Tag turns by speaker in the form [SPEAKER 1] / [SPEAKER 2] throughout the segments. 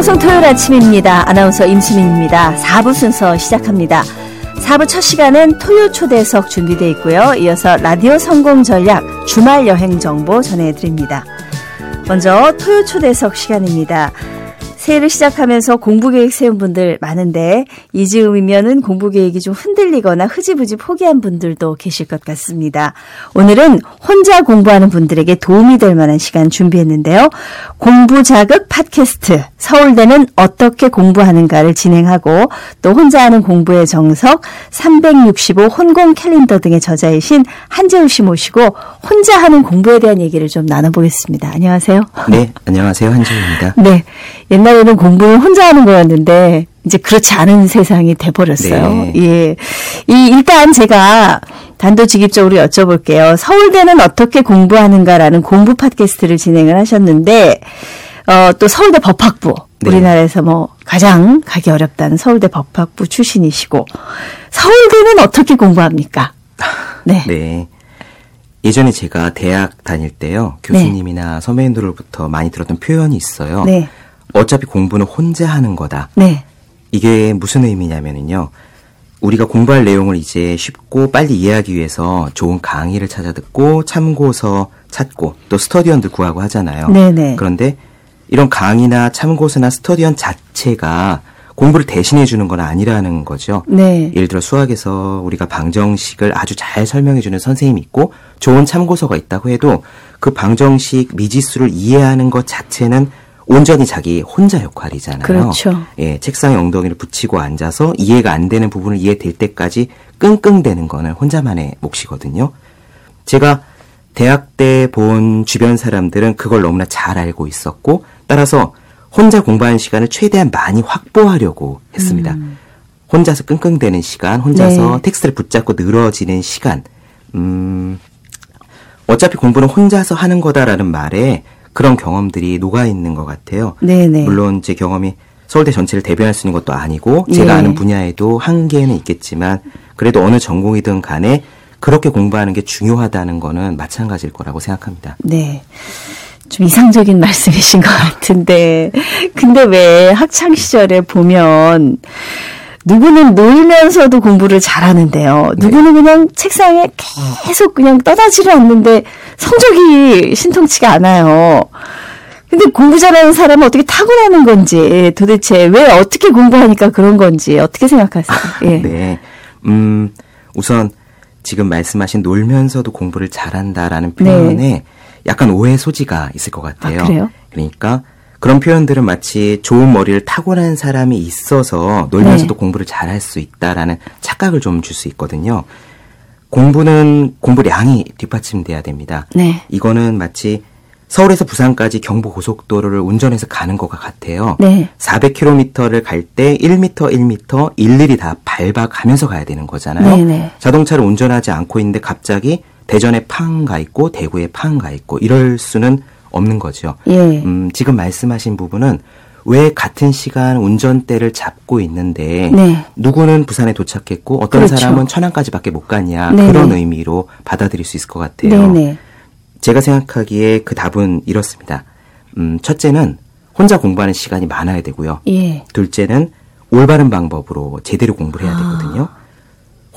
[SPEAKER 1] 생방송 토요일 아침입니다. 아나운서 임수민입니다. 4부 순서 시작합니다. 4부 첫 시간은 토요 초대석 준비되어 있고요. 이어서 라디오 성공 전략 주말 여행 정보 전해드립니다. 먼저 토요 초대석 시간입니다. 새해를 시작하면서 공부 계획 세운 분들 많은데 이 즈음이면은 공부 계획이 좀 흔들리거나 흐지부지 포기한 분들도 계실 것 같습니다. 오늘은 혼자 공부하는 분들에게 도움이 될 만한 시간 준비했는데요. 공부 자극 팟캐스트 서울대는 어떻게 공부하는가를 진행하고 또 혼자 하는 공부의 정석 365 혼공 캘린더 등의 저자이신 한재우 씨 모시고 혼자 하는 공부에 대한 얘기를 좀 나눠보겠습니다. 안녕하세요.
[SPEAKER 2] 네, 안녕하세요. 한재우입니다.
[SPEAKER 1] 네. 옛날에는 공부를 혼자 하는 거였는데 이제 그렇지 않은 세상이 돼버렸어요.
[SPEAKER 2] 네.
[SPEAKER 1] 예. 이 일단 제가 단도직입적으로 여쭤볼게요. 서울대는 어떻게 공부하는가라는 공부 팟캐스트를 진행을 하셨는데 어, 또 서울대 법학부
[SPEAKER 2] 네.
[SPEAKER 1] 우리나라에서 뭐 가장 가기 어렵다는 서울대 법학부 출신이시고 서울대는 어떻게 공부합니까? 네.
[SPEAKER 2] 네. 예전에 제가 대학 다닐 때요. 교수님이나 선배님들로부터 많이 들었던 표현이 있어요.
[SPEAKER 1] 네.
[SPEAKER 2] 어차피 공부는 혼자 하는 거다.
[SPEAKER 1] 네.
[SPEAKER 2] 이게 무슨 의미냐면은요. 우리가 공부할 내용을 이제 쉽고 빨리 이해하기 위해서 좋은 강의를 찾아 듣고 참고서 찾고 또 스터디언도 구하고 하잖아요.
[SPEAKER 1] 네네.
[SPEAKER 2] 그런데 이런 강의나 참고서나 스터디언 자체가 공부를 대신해 주는 건 아니라는 거죠.
[SPEAKER 1] 네.
[SPEAKER 2] 예를 들어 수학에서 우리가 방정식을 아주 잘 설명해 주는 선생님이 있고 좋은 참고서가 있다고 해도 그 방정식 미지수를 이해하는 것 자체는 온전히 자기 혼자 역할이잖아요.
[SPEAKER 1] 그렇죠.
[SPEAKER 2] 예, 책상에 엉덩이를 붙이고 앉아서 이해가 안 되는 부분을 이해될 때까지 끙끙대는 거는 혼자만의 몫이거든요. 제가 대학 때 본 주변 사람들은 그걸 너무나 잘 알고 있었고 따라서 혼자 공부하는 시간을 최대한 많이 확보하려고 했습니다. 혼자서 끙끙대는 시간, 혼자서
[SPEAKER 1] 네.
[SPEAKER 2] 텍스트를 붙잡고 늘어지는 시간. 음, 어차피 공부는 혼자서 하는 거다라는 말에 그런 경험들이 녹아 있는 것 같아요.
[SPEAKER 1] 네네.
[SPEAKER 2] 물론 제 경험이 서울대 전체를 대변할 수 있는 것도 아니고 제가
[SPEAKER 1] 예.
[SPEAKER 2] 아는 분야에도 한계는 있겠지만 그래도 어느 전공이든 간에 그렇게 공부하는 게 중요하다는 거는 마찬가지일 거라고 생각합니다.
[SPEAKER 1] 네. 좀 이상적인 말씀이신 것 같은데. 근데 왜 학창 시절에 보면 누구는 놀면서도 공부를 잘하는데요. 누구는 그냥 책상에 계속 그냥 떠나지를 않는데 성적이 신통치가 않아요. 근데 공부 잘하는 사람은 어떻게 타고나는 건지 도대체 왜 어떻게 공부하니까 그런 건지 어떻게 생각하세요? 예.
[SPEAKER 2] 네. 음, 우선 지금 말씀하신 놀면서도 공부를 잘한다라는
[SPEAKER 1] 네.
[SPEAKER 2] 표현에 약간 오해 소지가 있을 것 같아요.
[SPEAKER 1] 아, 그래요?
[SPEAKER 2] 그러니까 그런 표현들은 마치 좋은 머리를 타고난 사람이 있어서 놀면서도
[SPEAKER 1] 네.
[SPEAKER 2] 공부를 잘할 수 있다라는 착각을 좀 줄 수 있거든요. 공부는 공부량이 뒷받침돼야 됩니다.
[SPEAKER 1] 네.
[SPEAKER 2] 이거는 마치 서울에서 부산까지 경부 고속도로를 운전해서 가는 것과 같아요.
[SPEAKER 1] 네.
[SPEAKER 2] 400km를 갈 때 1m, 1m 일일이 다 밟아가면서 가야 되는 거잖아요.
[SPEAKER 1] 네네.
[SPEAKER 2] 자동차를 운전하지 않고 있는데 갑자기 대전에 팡 가 있고 대구에 팡 가 있고 이럴 수는 없는 거죠.
[SPEAKER 1] 예.
[SPEAKER 2] 음, 지금 말씀하신 부분은 왜 같은 시간 운전대를 잡고 있는데
[SPEAKER 1] 네.
[SPEAKER 2] 누구는 부산에 도착했고 어떤
[SPEAKER 1] 그렇죠.
[SPEAKER 2] 사람은 천안까지밖에 못 갔냐
[SPEAKER 1] 네네.
[SPEAKER 2] 그런 의미로 받아들일 수 있을 것 같아요.
[SPEAKER 1] 네네.
[SPEAKER 2] 제가 생각하기에 그 답은 이렇습니다. 음, 첫째는 혼자 공부하는 시간이 많아야 되고요.
[SPEAKER 1] 예.
[SPEAKER 2] 둘째는 올바른 방법으로 제대로 공부를 해야 되거든요.
[SPEAKER 1] 아.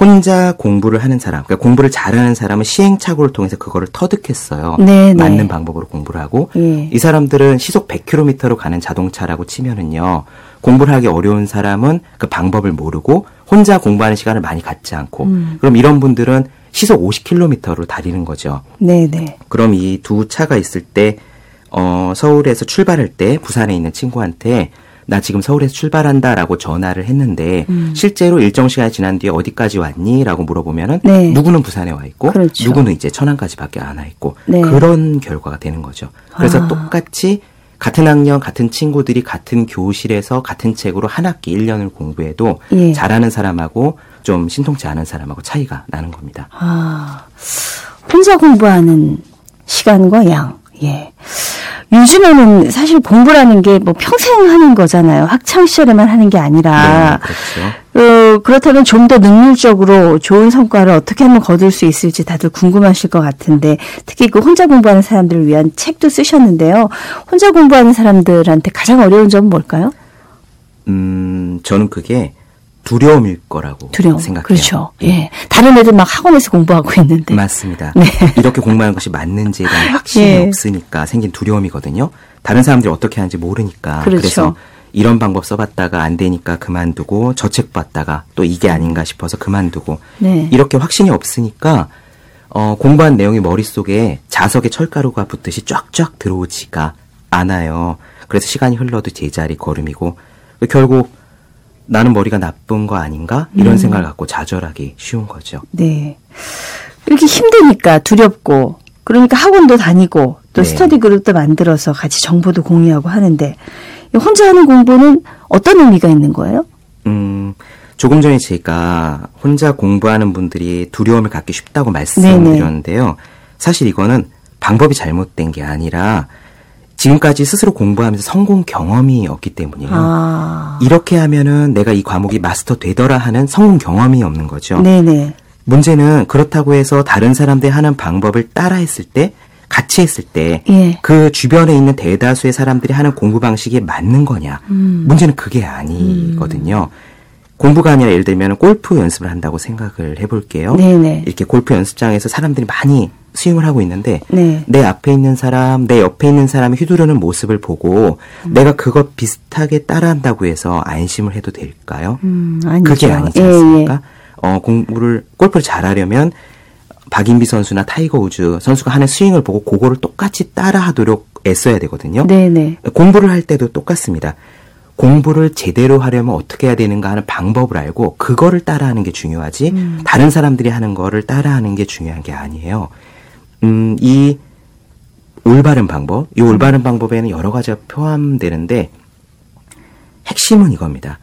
[SPEAKER 2] 혼자 공부를 하는 사람, 그러니까 공부를 잘하는 사람은 시행착오를 통해서 그거를 터득했어요.
[SPEAKER 1] 네네.
[SPEAKER 2] 맞는 방법으로 공부를 하고
[SPEAKER 1] 예.
[SPEAKER 2] 이 사람들은 시속 100km로 가는 자동차라고 치면은요. 공부를 하기 어려운 사람은 그 방법을 모르고 혼자 공부하는 시간을 많이 갖지 않고
[SPEAKER 1] 음.
[SPEAKER 2] 그럼 이런 분들은 시속 50km로 달리는 거죠.
[SPEAKER 1] 네 네.
[SPEAKER 2] 그럼 이 두 차가 있을 때, 어, 서울에서 출발할 때 부산에 있는 친구한테 나 지금 서울에서 출발한다 라고 전화를 했는데 실제로 일정 시간이 지난 뒤에 어디까지 왔니? 라고 물어보면은
[SPEAKER 1] 네.
[SPEAKER 2] 누구는 부산에 와 있고
[SPEAKER 1] 그렇죠.
[SPEAKER 2] 누구는 이제 천안까지 밖에 안 와 있고
[SPEAKER 1] 네.
[SPEAKER 2] 그런 결과가 되는 거죠. 그래서
[SPEAKER 1] 아.
[SPEAKER 2] 똑같이 같은 학년 같은 친구들이 같은 교실에서 같은 책으로 한 학기 1년을 공부해도
[SPEAKER 1] 예.
[SPEAKER 2] 잘하는 사람하고 좀 신통치 않은 사람하고 차이가 나는 겁니다.
[SPEAKER 1] 아, 혼자 공부하는 시간과 양. 예. 요즘에는 사실 공부라는 게 뭐 평생 하는 거잖아요. 학창 시절에만 하는 게 아니라
[SPEAKER 2] 네, 그렇죠.
[SPEAKER 1] 어, 그렇다면 좀 더 능률적으로 좋은 성과를 어떻게 하면 거둘 수 있을지 다들 궁금하실 것 같은데 특히 그 혼자 공부하는 사람들을 위한 책도 쓰셨는데요. 혼자 공부하는 사람들한테 가장 어려운 점은 뭘까요?
[SPEAKER 2] 음, 저는 그게 두려움일 거라고
[SPEAKER 1] 두려움.
[SPEAKER 2] 생각해요.
[SPEAKER 1] 그렇죠. 예. 다른 애들 막 학원에서 공부하고 있는데.
[SPEAKER 2] 맞습니다.
[SPEAKER 1] 네.
[SPEAKER 2] 이렇게 공부하는 것이 맞는지에 대한 확신이
[SPEAKER 1] 예.
[SPEAKER 2] 없으니까 생긴 두려움이거든요. 다른 사람들이 어떻게 하는지 모르니까.
[SPEAKER 1] 그렇죠.
[SPEAKER 2] 래서 이런 방법 써봤다가 안 되니까 그만두고 저책 봤다가 또 이게 아닌가 싶어서 그만두고
[SPEAKER 1] 네.
[SPEAKER 2] 이렇게 확신이 없으니까 어, 공부한 내용이 머릿속에 자석에 철가루가 붙듯이 쫙쫙 들어오지가 않아요. 그래서 시간이 흘러도 제자리 걸음이고 결국 나는 머리가 나쁜 거 아닌가 이런
[SPEAKER 1] 음.
[SPEAKER 2] 생각을 갖고 좌절하기 쉬운 거죠.
[SPEAKER 1] 네. 이렇게 힘드니까 두렵고 그러니까 학원도 다니고 또
[SPEAKER 2] 네.
[SPEAKER 1] 스터디 그룹도 만들어서 같이 정보도 공유하고 하는데 이 혼자 하는 공부는 어떤 의미가 있는 거예요?
[SPEAKER 2] 음, 조금 전에 제가 혼자 공부하는 분들이 두려움을 갖기 쉽다고
[SPEAKER 1] 네네.
[SPEAKER 2] 말씀드렸는데요. 사실 이거는 방법이 잘못된 게 아니라 지금까지 스스로 공부하면서 성공 경험이 없기 때문이에요.
[SPEAKER 1] 아.
[SPEAKER 2] 이렇게 하면은 내가 이 과목이 마스터 되더라 하는 성공 경험이 없는 거죠.
[SPEAKER 1] 네네.
[SPEAKER 2] 문제는 그렇다고 해서 다른 사람들이 하는 방법을 따라 했을 때, 같이 했을 때,
[SPEAKER 1] 예.
[SPEAKER 2] 그 주변에 있는 대다수의 사람들이 하는 공부 방식에 맞는 거냐.
[SPEAKER 1] 음.
[SPEAKER 2] 문제는 그게 아니거든요. 공부가 아니라 예를 들면 골프 연습을 한다고 생각을 해볼게요.
[SPEAKER 1] 네네.
[SPEAKER 2] 이렇게 골프 연습장에서 사람들이 많이 스윙을 하고 있는데
[SPEAKER 1] 네.
[SPEAKER 2] 내 앞에 있는 사람, 내 옆에 있는 사람이 휘두르는 모습을 보고
[SPEAKER 1] 음.
[SPEAKER 2] 내가 그거 비슷하게 따라한다고 해서 안심을 해도 될까요?
[SPEAKER 1] 음, 아니죠.
[SPEAKER 2] 그게 아니지
[SPEAKER 1] 예,
[SPEAKER 2] 않습니까? 어, 공부를, 골프를 잘하려면 박인비 선수나 타이거 우즈 선수가 하는 스윙을 보고 그거를 똑같이 따라 하도록 애써야 되거든요.
[SPEAKER 1] 예. 네네.
[SPEAKER 2] 공부를 할 때도 똑같습니다. 공부를 제대로 하려면 어떻게 해야 되는가 하는 방법을 알고 그거를 따라하는 게 중요하지
[SPEAKER 1] 음.
[SPEAKER 2] 다른 사람들이 하는 거를 따라하는 게 중요한 게 아니에요. 음, 이 올바른 방법, 이 올바른 방법에는 여러 가지가 포함되는데 핵심은 이겁니다.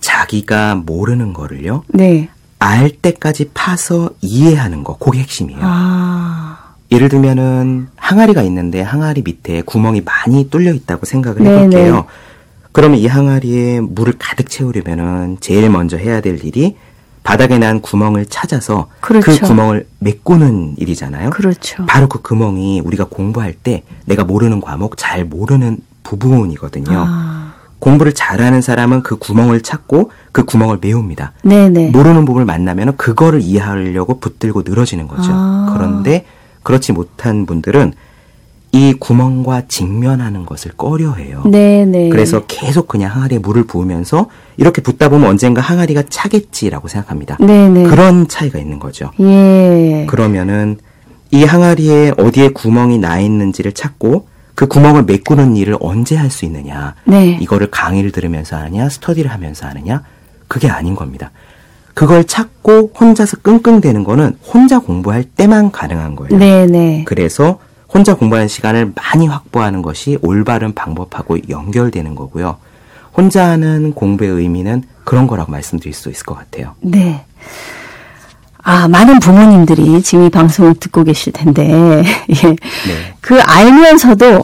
[SPEAKER 2] 자기가 모르는 거를요,
[SPEAKER 1] 네.
[SPEAKER 2] 알 때까지 파서 이해하는 거, 그게 핵심이에요.
[SPEAKER 1] 아.
[SPEAKER 2] 예를 들면은 항아리가 있는데 항아리 밑에 구멍이 많이 뚫려 있다고 생각을
[SPEAKER 1] 네네.
[SPEAKER 2] 해볼게요. 그러면 이 항아리에 물을 가득 채우려면은 제일 먼저 해야 될 일이 바닥에 난 구멍을 찾아서 그
[SPEAKER 1] 그렇죠.
[SPEAKER 2] 구멍을 메꾸는 일이잖아요.
[SPEAKER 1] 그렇죠.
[SPEAKER 2] 바로 그 구멍이 우리가 공부할 때 내가 모르는 과목 잘 모르는 부분이거든요.
[SPEAKER 1] 아.
[SPEAKER 2] 공부를 잘하는 사람은 그 구멍을 찾고 그 구멍을 메웁니다.
[SPEAKER 1] 네네.
[SPEAKER 2] 모르는 부분을 만나면 그거를 이해하려고 붙들고 늘어지는 거죠.
[SPEAKER 1] 아.
[SPEAKER 2] 그런데 그렇지 못한 분들은 이 구멍과 직면하는 것을 꺼려해요.
[SPEAKER 1] 네네.
[SPEAKER 2] 그래서 계속 그냥 항아리에 물을 부으면서 이렇게 붓다 보면 언젠가 항아리가 차겠지라고 생각합니다.
[SPEAKER 1] 네네.
[SPEAKER 2] 그런 차이가 있는 거죠.
[SPEAKER 1] 예.
[SPEAKER 2] 그러면은 이 항아리에 어디에 구멍이 나 있는지를 찾고 그 구멍을 메꾸는 일을 언제 할 수 있느냐.
[SPEAKER 1] 네.
[SPEAKER 2] 이거를 강의를 들으면서 하느냐, 스터디를 하면서 하느냐, 그게 아닌 겁니다. 그걸 찾고 혼자서 끙끙대는 거는 혼자 공부할 때만 가능한 거예요.
[SPEAKER 1] 네네.
[SPEAKER 2] 그래서 혼자 공부하는 시간을 많이 확보하는 것이 올바른 방법하고 연결되는 거고요. 혼자 하는 공부의 의미는 그런 거라고 말씀드릴 수 있을 것 같아요.
[SPEAKER 1] 네. 아, 많은 부모님들이 지금 이 방송을 듣고 계실 텐데, 예.
[SPEAKER 2] 네.
[SPEAKER 1] 그 알면서도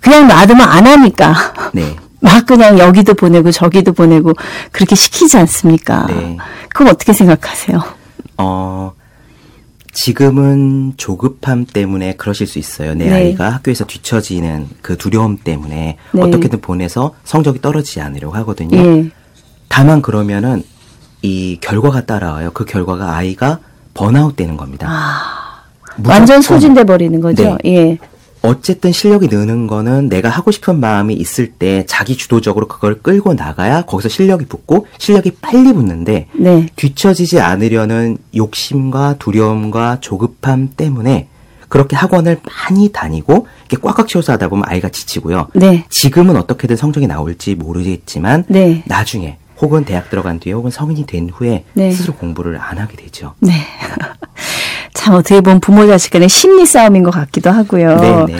[SPEAKER 1] 그냥 놔두면 안 하니까.
[SPEAKER 2] 네.
[SPEAKER 1] 막 그냥 여기도 보내고 저기도 보내고 그렇게 시키지 않습니까?
[SPEAKER 2] 네.
[SPEAKER 1] 그럼 어떻게 생각하세요?
[SPEAKER 2] 어, 지금은 조급함 때문에 그러실 수 있어요. 내
[SPEAKER 1] 네.
[SPEAKER 2] 아이가 학교에서 뒤처지는 그 두려움 때문에
[SPEAKER 1] 네.
[SPEAKER 2] 어떻게든 보내서 성적이 떨어지지 않으려고 하거든요.
[SPEAKER 1] 예.
[SPEAKER 2] 다만 그러면은 이 결과가 따라와요. 그 결과가 아이가 번아웃 되는 겁니다.
[SPEAKER 1] 아. 완전 소진돼 버리는 거죠.
[SPEAKER 2] 네.
[SPEAKER 1] 예.
[SPEAKER 2] 어쨌든 실력이 느는 거는 내가 하고 싶은 마음이 있을 때 자기 주도적으로 그걸 끌고 나가야 거기서 실력이 붙고 실력이 빨리 붙는데
[SPEAKER 1] 네.
[SPEAKER 2] 뒤처지지 않으려는 욕심과 두려움과 조급함 때문에 그렇게 학원을 많이 다니고 이렇게 꽉꽉 채워서 하다 보면 아이가 지치고요.
[SPEAKER 1] 네.
[SPEAKER 2] 지금은 어떻게든 성적이 나올지 모르겠지만
[SPEAKER 1] 네.
[SPEAKER 2] 나중에 혹은 대학 들어간 뒤에 혹은 성인이 된 후에
[SPEAKER 1] 네.
[SPEAKER 2] 스스로 공부를 안 하게 되죠.
[SPEAKER 1] 네. 참 어떻게 보면 부모 자식 간의 심리 싸움인 것 같기도 하고요.
[SPEAKER 2] 네, 네.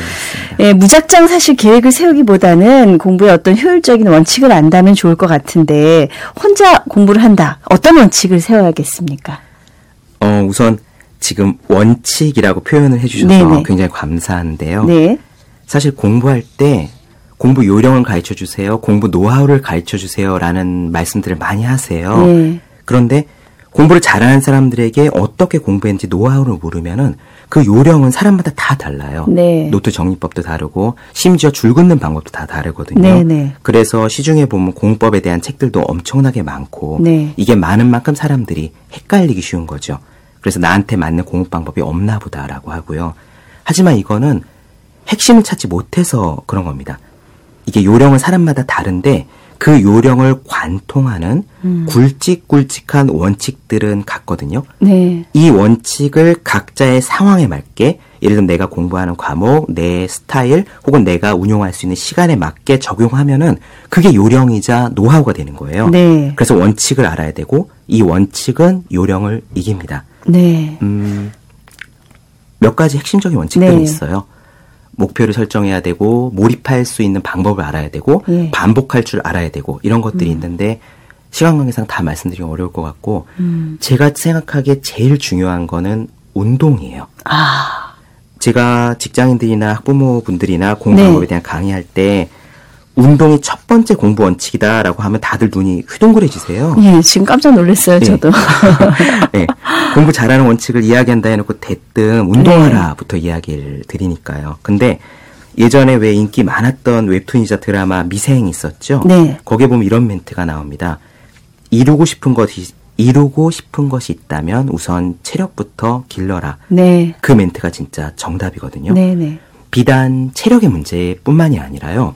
[SPEAKER 1] 예, 무작정 사실 계획을 세우기보다는 공부에 어떤 효율적인 원칙을 안다면 좋을 것 같은데 혼자 공부를 한다. 어떤 원칙을 세워야겠습니까?
[SPEAKER 2] 어, 우선 지금 원칙이라고 표현을 해주셔서
[SPEAKER 1] 네네.
[SPEAKER 2] 굉장히 감사한데요.
[SPEAKER 1] 네.
[SPEAKER 2] 사실 공부할 때 공부 요령을 가르쳐 주세요. 공부 노하우를 가르쳐 주세요라는 말씀들을 많이 하세요.
[SPEAKER 1] 네.
[SPEAKER 2] 그런데 공부를 잘하는 사람들에게 어떻게 공부했는지 노하우를 물으면은 그 요령은 사람마다 다 달라요.
[SPEAKER 1] 네.
[SPEAKER 2] 노트 정리법도 다르고 심지어 줄 긋는 방법도 다 다르거든요.
[SPEAKER 1] 네, 네.
[SPEAKER 2] 그래서 시중에 보면 공부법에 대한 책들도 엄청나게 많고
[SPEAKER 1] 네.
[SPEAKER 2] 이게 많은 만큼 사람들이 헷갈리기 쉬운 거죠. 그래서 나한테 맞는 공부 방법이 없나 보다라고 하고요. 하지만 이거는 핵심을 찾지 못해서 그런 겁니다. 이게 요령은 사람마다 다른데 그 요령을 관통하는
[SPEAKER 1] 음.
[SPEAKER 2] 굵직굵직한 원칙들은 같거든요.
[SPEAKER 1] 네.
[SPEAKER 2] 이 원칙을 각자의 상황에 맞게 예를 들면 내가 공부하는 과목, 내 스타일 혹은 내가 운용할 수 있는 시간에 맞게 적용하면은 그게 요령이자 노하우가 되는 거예요.
[SPEAKER 1] 네.
[SPEAKER 2] 그래서 원칙을 알아야 되고 이 원칙은 요령을 이깁니다.
[SPEAKER 1] 네.
[SPEAKER 2] 음, 몇 가지 핵심적인 원칙들이
[SPEAKER 1] 네.
[SPEAKER 2] 있어요. 목표를 설정해야 되고 몰입할 수 있는 방법을 알아야 되고
[SPEAKER 1] 예.
[SPEAKER 2] 반복할 줄 알아야 되고 이런 것들이 있는데 시간 관계상 다 말씀드리기 어려울 것 같고
[SPEAKER 1] 음.
[SPEAKER 2] 제가 생각하기에 제일 중요한 거는 운동이에요.
[SPEAKER 1] 아.
[SPEAKER 2] 제가 직장인들이나 학부모분들이나 공부
[SPEAKER 1] 네.
[SPEAKER 2] 방법에 대한 강의할 때 운동이 첫 번째 공부 원칙이다라고 하면 다들 눈이 휘둥그레지세요.
[SPEAKER 1] 예, 지금 깜짝 놀랐어요,
[SPEAKER 2] 네.
[SPEAKER 1] 저도.
[SPEAKER 2] 네. 공부 잘하는 원칙을 이야기한다 해놓고 대뜸 운동하라부터 이야기를 드리니까요. 근데 예전에 왜 인기 많았던 웹툰이자 드라마 미생 있었죠?
[SPEAKER 1] 네.
[SPEAKER 2] 거기에 보면 이런 멘트가 나옵니다. 이루고 싶은 것이 이루고 싶은 것이 있다면 우선 체력부터 길러라.
[SPEAKER 1] 네.
[SPEAKER 2] 그 멘트가 진짜 정답이거든요.
[SPEAKER 1] 네, 네.
[SPEAKER 2] 비단 체력의 문제뿐만이 아니라요.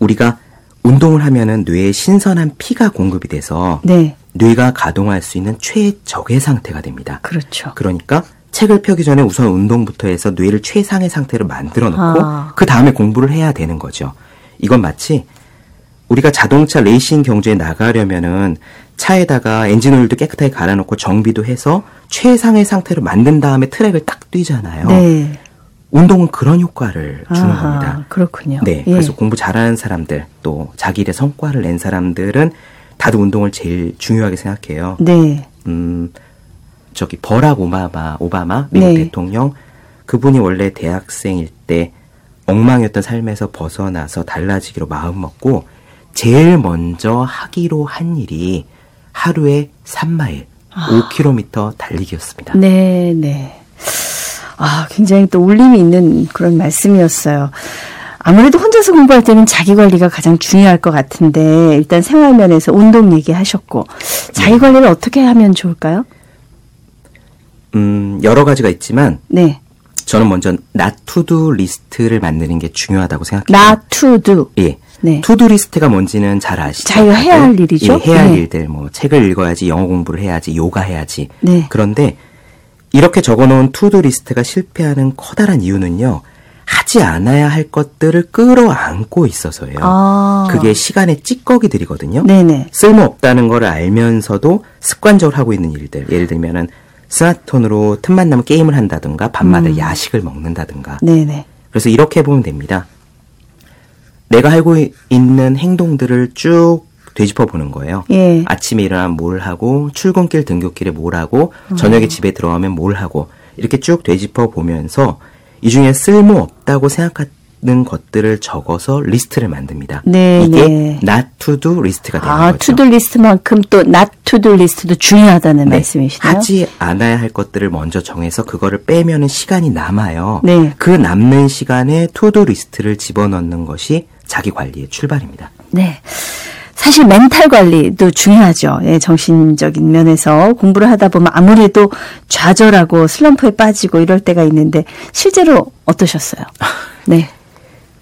[SPEAKER 2] 우리가 운동을 하면은 뇌에 신선한 피가 공급이 돼서
[SPEAKER 1] 네.
[SPEAKER 2] 뇌가 가동할 수 있는 최적의 상태가 됩니다.
[SPEAKER 1] 그렇죠.
[SPEAKER 2] 그러니까 책을 펴기 전에 우선 운동부터 해서 뇌를 최상의 상태로 만들어 놓고
[SPEAKER 1] 아.
[SPEAKER 2] 그 다음에 공부를 해야 되는 거죠. 이건 마치 우리가 자동차 레이싱 경주에 나가려면은 차에다가 엔진 오일도 깨끗하게 갈아놓고 정비도 해서 최상의 상태로 만든 다음에 트랙을 딱 뛰잖아요.
[SPEAKER 1] 네.
[SPEAKER 2] 운동은 그런 효과를 주는
[SPEAKER 1] 아하,
[SPEAKER 2] 겁니다.
[SPEAKER 1] 그렇군요.
[SPEAKER 2] 네,
[SPEAKER 1] 예.
[SPEAKER 2] 그래서 공부 잘하는 사람들 또 자기 일의 성과를 낸 사람들은 다들 운동을 제일 중요하게 생각해요.
[SPEAKER 1] 네.
[SPEAKER 2] 음, 저기 버락 오바마, 오바마 미국
[SPEAKER 1] 네.
[SPEAKER 2] 대통령 그분이 원래 대학생일 때 엉망이었던 삶에서 벗어나서 달라지기로 마음 먹고 제일 먼저 하기로 한 일이 하루에 3마일, 5km 달리기였습니다.
[SPEAKER 1] 아. 네, 네. 아, 굉장히 또 울림이 있는 그런 말씀이었어요. 아무래도 혼자서 공부할 때는 자기 관리가 가장 중요할 것 같은데 일단 생활 면에서 운동 얘기하셨고 자기 관리를 어떻게 하면 좋을까요?
[SPEAKER 2] 음, 여러 가지가 있지만
[SPEAKER 1] 네.
[SPEAKER 2] 저는 먼저 to do 리스트를 만드는 게 중요하다고 생각해요.
[SPEAKER 1] to do.
[SPEAKER 2] 예.
[SPEAKER 1] 네.
[SPEAKER 2] to do 리스트가 뭔지는 잘 아시죠?
[SPEAKER 1] 자기가 해야? 할 일이죠?
[SPEAKER 2] 예, 해야 할
[SPEAKER 1] 네.
[SPEAKER 2] 일들, 뭐 책을 읽어야지, 영어 공부를 해야지, 요가 해야지.
[SPEAKER 1] 네.
[SPEAKER 2] 그런데 이렇게 적어놓은 투두 리스트가 실패하는 커다란 이유는요. 하지 않아야 할 것들을 끌어안고 있어서예요.
[SPEAKER 1] 아.
[SPEAKER 2] 그게 시간의 찌꺼기들이거든요.
[SPEAKER 1] 네네.
[SPEAKER 2] 쓸모없다는 걸 알면서도 습관적으로 하고 있는 일들. 예를 들면은 스마트폰으로 틈만 나면 게임을 한다든가 밤마다
[SPEAKER 1] 음.
[SPEAKER 2] 야식을 먹는다든가
[SPEAKER 1] 네네.
[SPEAKER 2] 그래서 이렇게 보면 됩니다. 내가 알고 이- 있는 행동들을 쭉 되짚어 보는 거예요.
[SPEAKER 1] 예.
[SPEAKER 2] 아침에 일어나면 뭘 하고, 출근길 등굣길에 뭘 하고, 저녁에
[SPEAKER 1] 음.
[SPEAKER 2] 집에 들어가면 뭘 하고, 이렇게 쭉 되짚어 보면서 이 중에 쓸모없다고 생각하는 것들을 적어서 리스트를 만듭니다.
[SPEAKER 1] 네,
[SPEAKER 2] 이게
[SPEAKER 1] 네.
[SPEAKER 2] not to do 리스트가 되는
[SPEAKER 1] 아,
[SPEAKER 2] 거죠.
[SPEAKER 1] to do 리스트만큼 또 not to do 리스트도 중요하다는
[SPEAKER 2] 네,
[SPEAKER 1] 말씀이시네요.
[SPEAKER 2] 하지 않아야 할 것들을 먼저 정해서 그거를 빼면은 시간이 남아요.
[SPEAKER 1] 네.
[SPEAKER 2] 그 남는 시간에 to do 리스트를 집어넣는 것이 자기 관리의 출발입니다.
[SPEAKER 1] 네. 사실 멘탈 관리도 중요하죠. 예, 정신적인 면에서 공부를 하다 보면 아무래도 좌절하고 슬럼프에 빠지고 이럴 때가 있는데 실제로 어떠셨어요? 네.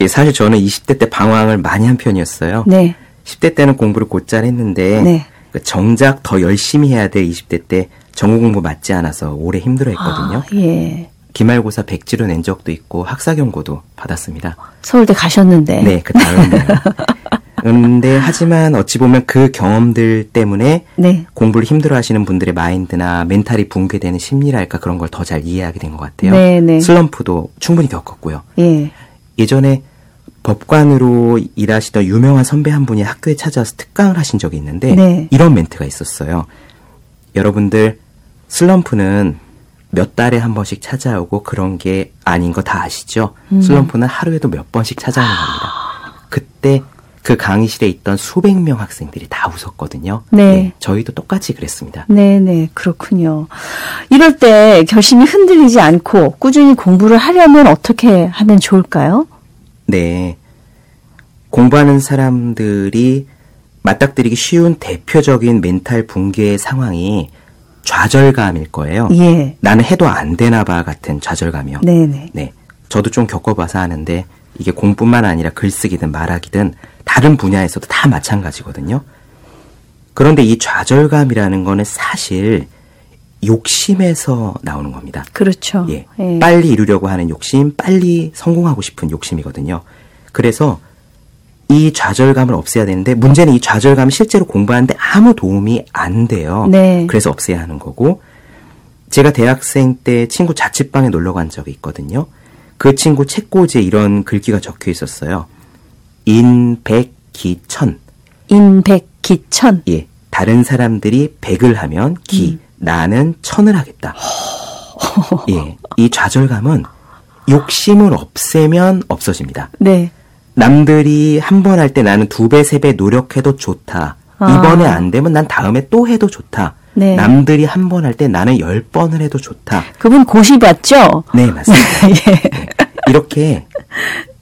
[SPEAKER 2] 예, 사실 저는 20대 때 방황을 많이 한 편이었어요.
[SPEAKER 1] 네.
[SPEAKER 2] 10대 때는 공부를 곧잘 했는데
[SPEAKER 1] 네.
[SPEAKER 2] 그 정작 더 열심히 해야 될 20대 때 전공 공부 맞지 않아서 오래 힘들어했거든요.
[SPEAKER 1] 아, 예.
[SPEAKER 2] 기말고사 백지로 낸 적도 있고 학사 경고도 받았습니다.
[SPEAKER 1] 서울대 가셨는데.
[SPEAKER 2] 네, 그 다음에요. 근데 하지만 어찌 보면 그 경험들 때문에
[SPEAKER 1] 네.
[SPEAKER 2] 공부를 힘들어 하시는 분들의 마인드나 멘탈이 붕괴되는 심리랄까 그런 걸 더 잘 이해하게 된 것 같아요.
[SPEAKER 1] 네, 네.
[SPEAKER 2] 슬럼프도 충분히 겪었고요.
[SPEAKER 1] 예.
[SPEAKER 2] 예전에 법관으로 일하시던 유명한 선배 한 분이 학교에 찾아와서 특강을 하신 적이 있는데
[SPEAKER 1] 네.
[SPEAKER 2] 이런 멘트가 있었어요. 여러분들 슬럼프는 몇 달에 한 번씩 찾아오고 그런 게 아닌 거 다 아시죠?
[SPEAKER 1] 음.
[SPEAKER 2] 슬럼프는 하루에도 몇 번씩 찾아오는 겁니다. 때 그 강의실에 있던 수백 명 학생들이 다 웃었거든요.
[SPEAKER 1] 네.
[SPEAKER 2] 저희도 똑같이 그랬습니다.
[SPEAKER 1] 네, 네, 그렇군요. 이럴 때 결심이 흔들리지 않고 꾸준히 공부를 하려면 어떻게 하면 좋을까요?
[SPEAKER 2] 네. 공부하는 사람들이 맞닥뜨리기 쉬운 대표적인 멘탈 붕괴의 상황이 좌절감일 거예요.
[SPEAKER 1] 예.
[SPEAKER 2] 나는 해도 안 되나 봐 같은 좌절감이요.
[SPEAKER 1] 네, 네.
[SPEAKER 2] 네. 저도 좀 겪어봐서 아는데 이게 공뿐만 아니라 글쓰기든 말하기든 다른 분야에서도 다 마찬가지거든요. 그런데 이 좌절감이라는 거는 사실 욕심에서 나오는 겁니다.
[SPEAKER 1] 그렇죠.
[SPEAKER 2] 예.
[SPEAKER 1] 예.
[SPEAKER 2] 빨리 이루려고 하는 욕심, 빨리 성공하고 싶은 욕심이거든요. 그래서 이 좌절감을 없애야 되는데 문제는 이 좌절감이 실제로 공부하는데 아무 도움이 안 돼요.
[SPEAKER 1] 네.
[SPEAKER 2] 그래서 없애야 하는 거고 제가 대학생 때 친구 자취방에 놀러 간 적이 있거든요. 그 친구 책꽂이에 이런 글귀가 적혀 있었어요. 인백기천.
[SPEAKER 1] 인백기천.
[SPEAKER 2] 예. 다른 사람들이 백을 하면 기, 나는 천을 하겠다. 예. 이 좌절감은 욕심을 없애면 없어집니다.
[SPEAKER 1] 네.
[SPEAKER 2] 남들이 한 번 할 때 나는 두 배, 세 배 노력해도 좋다.
[SPEAKER 1] 아.
[SPEAKER 2] 이번에 안 되면 난 다음에 또 해도 좋다.
[SPEAKER 1] 네.
[SPEAKER 2] 남들이 한 번 할 때 나는 열 번을 해도 좋다.
[SPEAKER 1] 그분 고시 봤죠?
[SPEAKER 2] 네, 맞습니다.
[SPEAKER 1] 예.
[SPEAKER 2] 네. 이렇게 딱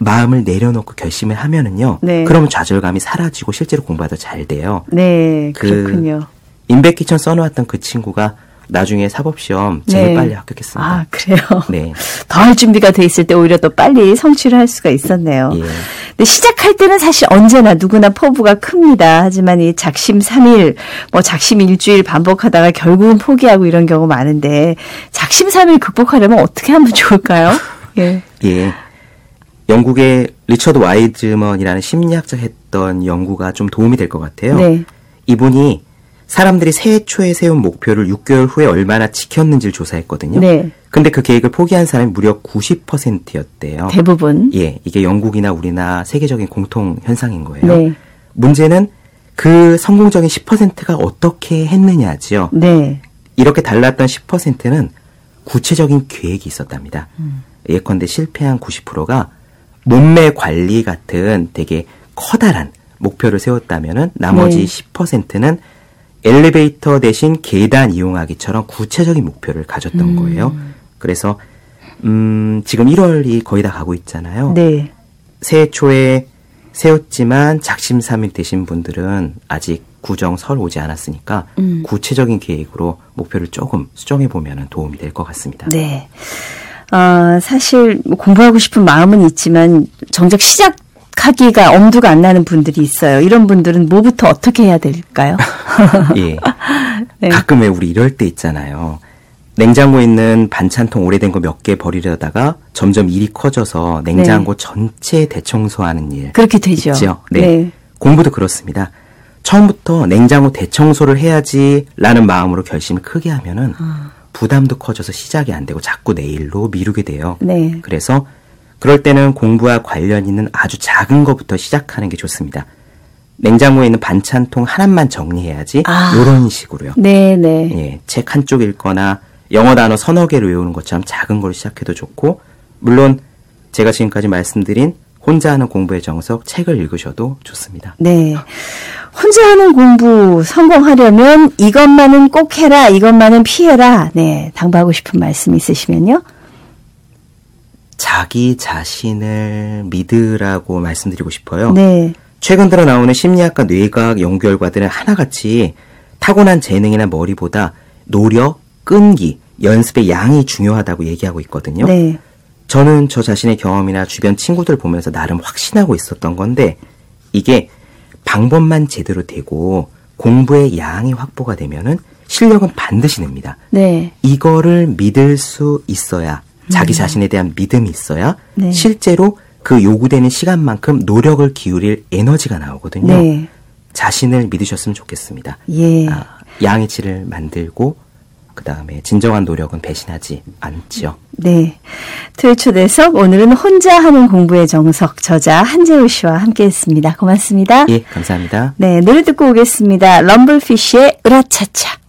[SPEAKER 2] 마음을 내려놓고 결심을 하면은요.
[SPEAKER 1] 네.
[SPEAKER 2] 그러면 좌절감이 사라지고 실제로 공부하다 잘 돼요.
[SPEAKER 1] 네,
[SPEAKER 2] 그
[SPEAKER 1] 그렇군요.
[SPEAKER 2] 인백기천 써놓았던 그 친구가 나중에 사법시험 제일
[SPEAKER 1] 네.
[SPEAKER 2] 빨리 합격했습니다.
[SPEAKER 1] 아, 그래요?
[SPEAKER 2] 네.
[SPEAKER 1] 더 할 준비가 돼 있을 때 오히려 또 빨리 성취를 할 수가 있었네요.
[SPEAKER 2] 예.
[SPEAKER 1] 근데 시작할 때는 사실 언제나 누구나 포부가 큽니다. 하지만 이 작심 삼일뭐 작심 일주일 반복하다가 결국은 포기하고 이런 경우 많은데 작심 삼일 극복하려면 어떻게 하면 좋을까요? 예.
[SPEAKER 2] 예. 영국의 리처드 와이즈먼이라는 심리학자가 했던 연구가 좀 도움이 될 것 같아요.
[SPEAKER 1] 네.
[SPEAKER 2] 이분이 사람들이 새해 초에 세운 목표를 6개월 후에 얼마나 지켰는지를 조사했거든요.
[SPEAKER 1] 네.
[SPEAKER 2] 근데 그 계획을 포기한 사람이 무려 90%였대요.
[SPEAKER 1] 대부분.
[SPEAKER 2] 예, 이게 영국이나 우리나 세계적인 공통 현상인 거예요.
[SPEAKER 1] 네.
[SPEAKER 2] 문제는 그 성공적인 10%가 어떻게 했느냐지요.
[SPEAKER 1] 네.
[SPEAKER 2] 이렇게 달랐던 10%는 구체적인 계획이 있었답니다. 예컨대 실패한 90%가 몸매 관리 같은 되게 커다란 목표를 세웠다면은 나머지
[SPEAKER 1] 네.
[SPEAKER 2] 10%는 엘리베이터 대신 계단 이용하기처럼 구체적인 목표를 가졌던 거예요. 그래서 음, 지금 1월이 거의 다 가고 있잖아요.
[SPEAKER 1] 네.
[SPEAKER 2] 새해 초에 세웠지만 작심삼일 되신 분들은 아직 구정 설 오지 않았으니까
[SPEAKER 1] 음.
[SPEAKER 2] 구체적인 계획으로 목표를 조금 수정해 보면 도움이 될 것 같습니다.
[SPEAKER 1] 네. 어, 사실 뭐 공부하고 싶은 마음은 있지만 정작 시작 하기가 엄두가 안 나는 분들이 있어요. 이런 분들은 뭐부터 어떻게 해야 될까요?
[SPEAKER 2] 예.
[SPEAKER 1] 네.
[SPEAKER 2] 가끔 왜 우리 이럴 때 있잖아요. 냉장고에 있는 반찬통 오래된 거 몇 개 버리려다가 점점 일이 커져서 냉장고 전체 대청소하는 일
[SPEAKER 1] 그렇게 되죠.
[SPEAKER 2] 있죠. 네.
[SPEAKER 1] 네.
[SPEAKER 2] 공부도 그렇습니다. 처음부터 냉장고 대청소를 해야지라는 마음으로 결심을 크게 하면은
[SPEAKER 1] 아.
[SPEAKER 2] 부담도 커져서 시작이 안 되고 자꾸 내일로 미루게 돼요.
[SPEAKER 1] 네.
[SPEAKER 2] 그래서 그럴 때는 공부와 관련 있는 아주 작은 것부터 시작하는 게 좋습니다. 냉장고에 있는 반찬통 하나만 정리해야지.
[SPEAKER 1] 아.
[SPEAKER 2] 이런 식으로요.
[SPEAKER 1] 네, 네.
[SPEAKER 2] 예, 책 한 쪽 읽거나 영어 단어 서너 개를 외우는 것처럼 작은 걸 시작해도 좋고, 물론 제가 지금까지 말씀드린 혼자 하는 공부의 정석 책을 읽으셔도 좋습니다.
[SPEAKER 1] 네. 혼자 하는 공부 성공하려면 이것만은 꼭 해라, 이것만은 피해라. 네. 당부하고 싶은 말씀 있으시면요.
[SPEAKER 2] 자기 자신을 믿으라고 말씀드리고 싶어요.
[SPEAKER 1] 네.
[SPEAKER 2] 최근 들어 나오는 심리학과 뇌과학 연구 결과들은 하나같이 타고난 재능이나 머리보다 노력, 끈기, 연습의 양이 중요하다고 얘기하고 있거든요.
[SPEAKER 1] 네.
[SPEAKER 2] 저는 저 자신의 경험이나 주변 친구들 보면서 나름 확신하고 있었던 건데 이게 방법만 제대로 되고 공부의 양이 확보가 되면은 실력은 반드시 냅니다.
[SPEAKER 1] 네.
[SPEAKER 2] 이거를 믿을 수 있어야 자기 자신에 대한 믿음이 있어야
[SPEAKER 1] 네.
[SPEAKER 2] 실제로 그 요구되는 시간만큼 노력을 기울일 에너지가 나오거든요.
[SPEAKER 1] 네.
[SPEAKER 2] 자신을 믿으셨으면 좋겠습니다.
[SPEAKER 1] 예.
[SPEAKER 2] 아, 양의치를 만들고 그 다음에 진정한 노력은 배신하지 않지요.
[SPEAKER 1] 네. 토요 초대석 오늘은 혼자 하는 공부의 정석 저자 한재우 씨와 함께 했습니다. 고맙습니다.
[SPEAKER 2] 예, 감사합니다.
[SPEAKER 1] 네, 노래 듣고 오겠습니다. 럼블피쉬의 으라차차.